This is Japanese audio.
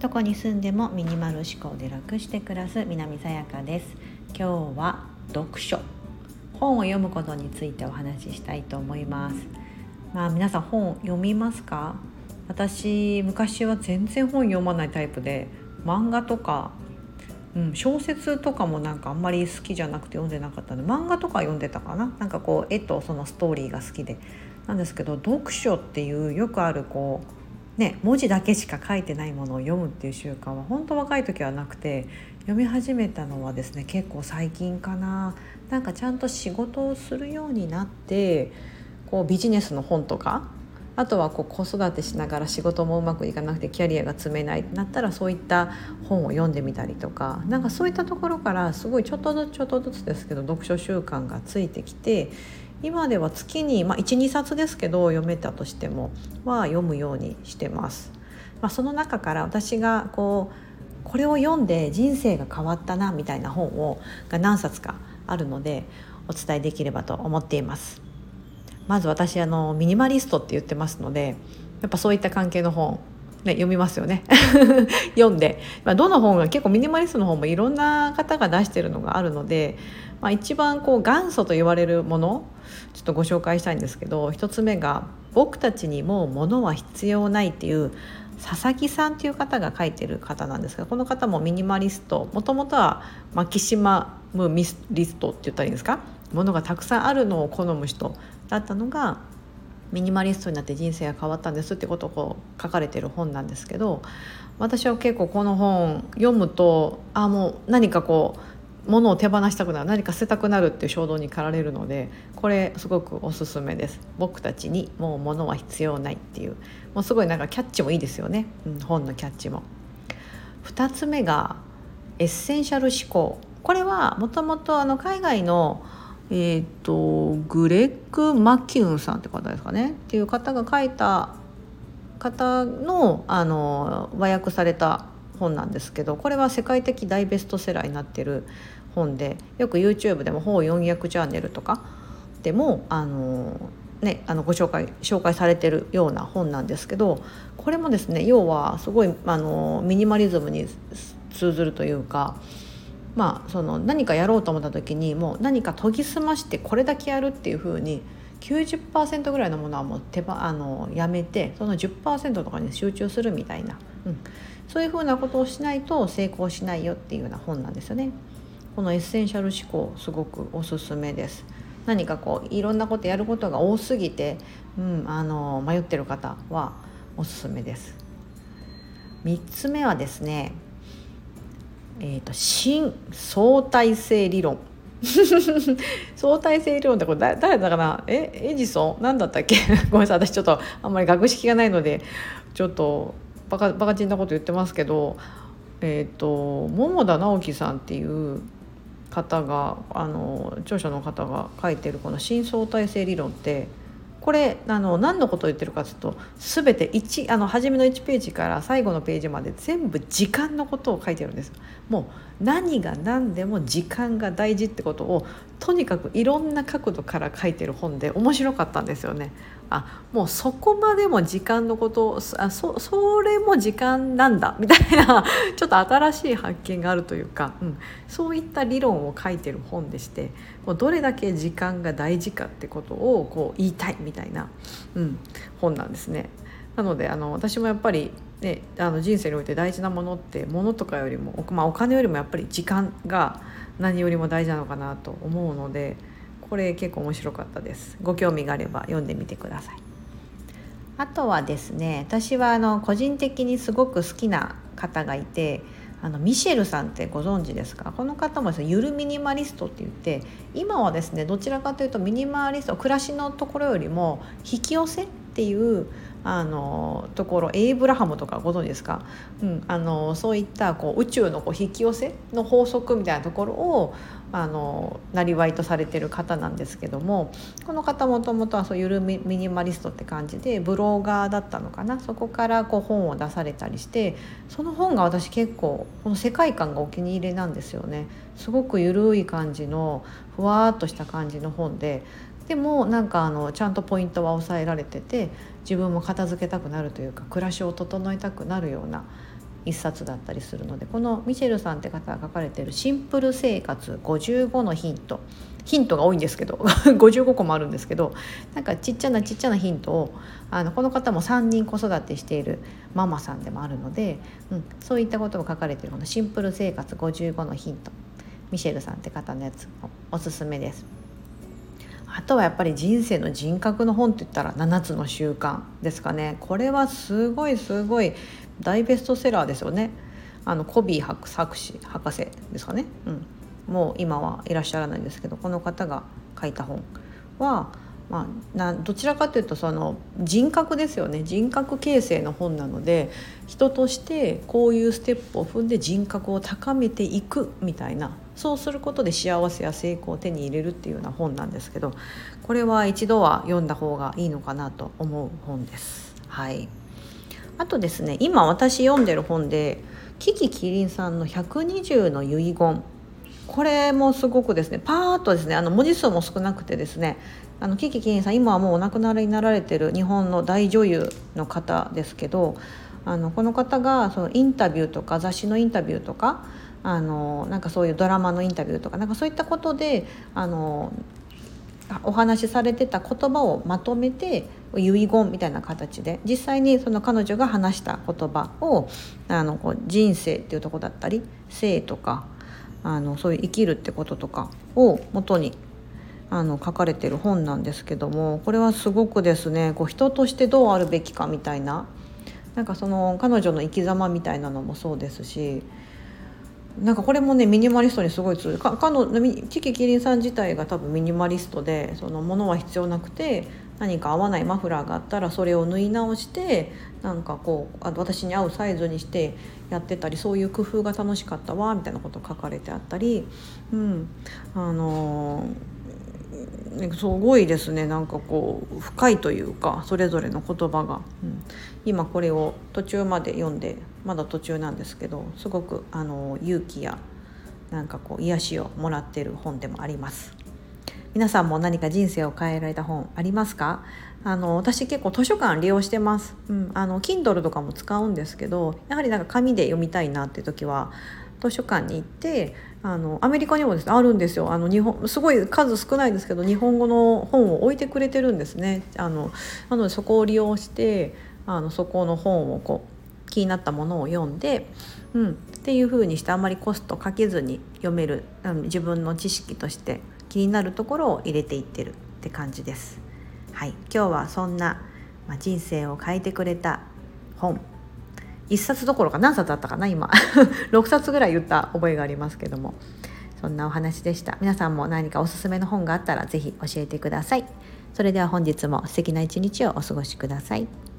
どこに住んでもミニマル思考で楽して暮らす南さやかです。今日は読書本を読むことについてお話ししたいと思います。まあ皆さん本読みますか？私昔は全然本読まないタイプで漫画とかうん、小説とかもなんかあんまり好きじゃなくて読んでなかったので漫画とか読んでたかな？なんかこう絵とそのストーリーが好きで。なんですけど読書っていうよくあるこうね文字だけしか書いてないものを読むっていう習慣は本当若い時はなくて読み始めたのはですね結構最近かな。なんかちゃんと仕事をするようになってこうビジネスの本とかあとはこう子育てしながら仕事もうまくいかなくてキャリアが積めないってなったらそういった本を読んでみたりとかなんかそういったところからすごいちょっとずつちょっとずつですけど読書習慣がついてきて今では月に、まあ、12冊ですけど読めたとしてもは読むようにしてます。まあ、その中から私がこうこれを読んで人生が変わったなみたいな本をが何冊かあるのでお伝えできればと思っています。まず私あのミニマリストって言ってますのでやっぱそういった関係の本ね、読みますよね。読んで、まあ、どの本が結構ミニマリストの本もいろんな方が出してるのがあるので、まあ、一番こう元祖と言われるものちょっとご紹介したいんですけど一つ目が「僕たちにも物は必要ない」っていう佐々木さんっていう方が書いてる方なんですがこの方もミニマリスト。もともとはマキシマムミスリストって言ったらいいんですか？ものがたくさんあるのを好む人だったのがミニマリストになって人生が変わったんですってことをこう書かれてる本なんですけど私は結構この本読むとあもう何かこう物を手放したくなる何か捨てたくなるっていう衝動に駆られるのでこれすごくおすすめです。僕たちにもう物は必要ないっていう。もうすごいなんかキャッチもいいですよね、うん、本のキャッチも。2つ目がエッセンシャル思考。これはもともと海外のえーと、グレッグ・マキュンさんって方ですかね。っていう方が書いた方のあの和訳された本なんですけどこれは世界的大ベストセラーになってる本でよく YouTube でも本4訳チャンネルとかでもあの、ね、あのご紹介紹介されてるような本なんですけどこれもですね要はすごいあのミニマリズムに通ずるというかまあ、その何かやろうと思った時にもう何か研ぎ澄ましてこれだけやるっていうふうに90%ぐらいのものはもう手ばあのやめてその10%とかに集中するみたいな、うん、そういうふうなことをしないと成功しないよっていうような本なんですよね。このエッセンシャル思考すごくおすすめです。何かこういろんなことやることが多すぎて、うん、あの迷ってる方はおすすめです。3つ目はですねえーと、新相対性理論。相対性理論ってこれ誰だかな？えエジソン？何だったっけ？ごめんなさい。私ちょっとあんまり学識がないのでちょっとバカバカチンなこと言ってますけどえっ、ー、と桃田直樹さんっていう方があの著者の方が書いてるこの新相対性理論ってこれあの何のことを言ってるかというと全て1あの初めの1ページから最後のページまで全部時間のことを書いてるんですもう何が何でも時間が大事ってことをとにかくいろんな角度から書いてる本で面白かったんですよね。あもうそこまでも時間のことあそそれも時間なんだ みたいなちょっと新しい発見があるというか、うん、そういった理論を書いてる本でしてもうどれだけ時間が大事かってことをこう言いたいみたいな、うん、本なんですね。なのであの私もやっぱり、ね、あの人生において大事なものって物とかよりも、まあ、お金よりもやっぱり時間が何よりも大事なのかなと思うのでこれ結構面白かったです。ご興味があれば読んでみてください。あとはですね私はあの個人的にすごく好きな方がいてあのミシェルさんってご存知ですか？この方もですねゆるミニマリストって言って今はですねどちらかというとミニマリスト暮らしのところよりも引き寄せっていうあのところエイブラハムとかご存知ですか、うん、あのそういったこう宇宙のこう引き寄せの法則みたいなところをあのなりわいとされてる方なんですけどもこの方もともとはそうゆるミニマリストって感じでブロガーだったのかな？そこからこう本を出されたりしてその本が私結構この世界観がお気に入りなんですよね。すごくゆるい感じのふわっとした感じの本ででもなんかあのちゃんとポイントは抑えられてて自分も片付けたくなるというか暮らしを整えたくなるような一冊だったりするのでこのミシェルさんって方が書かれてる「シンプル生活55のヒント」ヒントが多いんですけど 55個もあるんですけどなんかちっちゃなちっちゃなヒントをあのこの方も3人子育てしているママさんでもあるので、うん、そういったことを書かれてるこの「シンプル生活55のヒント」ミシェルさんって方のやつおすすめです。あとはやっぱり人生の人格の本って言ったら7つの習慣ですかね。これはすごいすごい大ベストセラーですよね。あのコビー博博士博士ですかね、うん、もう今はいらっしゃらないんですけどこの方が書いた本はまあ、などちらかというとその人格ですよね人格形成の本なので人としてこういうステップを踏んで人格を高めていくみたいなそうすることで幸せや成功を手に入れるっていうような本なんですけどこれは一度は読んだ方がいいのかなと思う本です。はいあとですね今私読んでる本でキキキリンさんの120の遺言これもすごくですねパーッとですねあの文字数も少なくてですねあのキキキンさん今はもうお亡くなりになられてる日本の大女優の方ですけどあのこの方がそのインタビューとか雑誌のインタビューとかあのなんかそういうドラマのインタビューとかなんかそういったことであのお話しされてた言葉をまとめて遺言みたいな形で実際にその彼女が話した言葉をあのこう人生っていうとこだったり性とかあのそういう生きるってこととかを元にあの書かれてる本なんですけどもこれはすごくですねこう人としてどうあるべきかみたいななんかその彼女の生き様みたいなのもそうですしなんかこれもねミニマリストにすごい通じかかのキキキリンさん自体が多分ミニマリストでその物は必要なくて何か合わないマフラーがあったらそれを縫い直してなんかこうあ私に合うサイズにしてやってたりそういう工夫が楽しかったわみたいなこと書かれてあったり、うん、あのーすごいですね。なんかこう深いというかそれぞれの言葉が、うん、今これを途中まで読んでまだ途中なんですけどすごくあの勇気やなんかこう癒しをもらってる本でもあります。皆さんも何か人生を変えられた本ありますか？あの私結構図書館利用してます、うん、あの Kindle とかも使うんですけどやはりなんか紙で読みたいなっていう時は図書館に行ってあのアメリカにもですねあるんですよ。あの日本すごい数少ないですけど日本語の本を置いてくれてるんですね。あのなのでそこを利用してあのそこの本をこう気になったものを読んで、うん、っていうふうにしてあんまりコストかけずに読める、自分の知識として気になるところを入れていってるって感じです。はい、今日はそんな、まあ、人生を変えてくれた本。1冊どころか何冊あったかな今。6冊ぐらい言った覚えがありますけども。そんなお話でした。皆さんも何かおすすめの本があったら是非教えてください。それでは本日も素敵な一日をお過ごしください。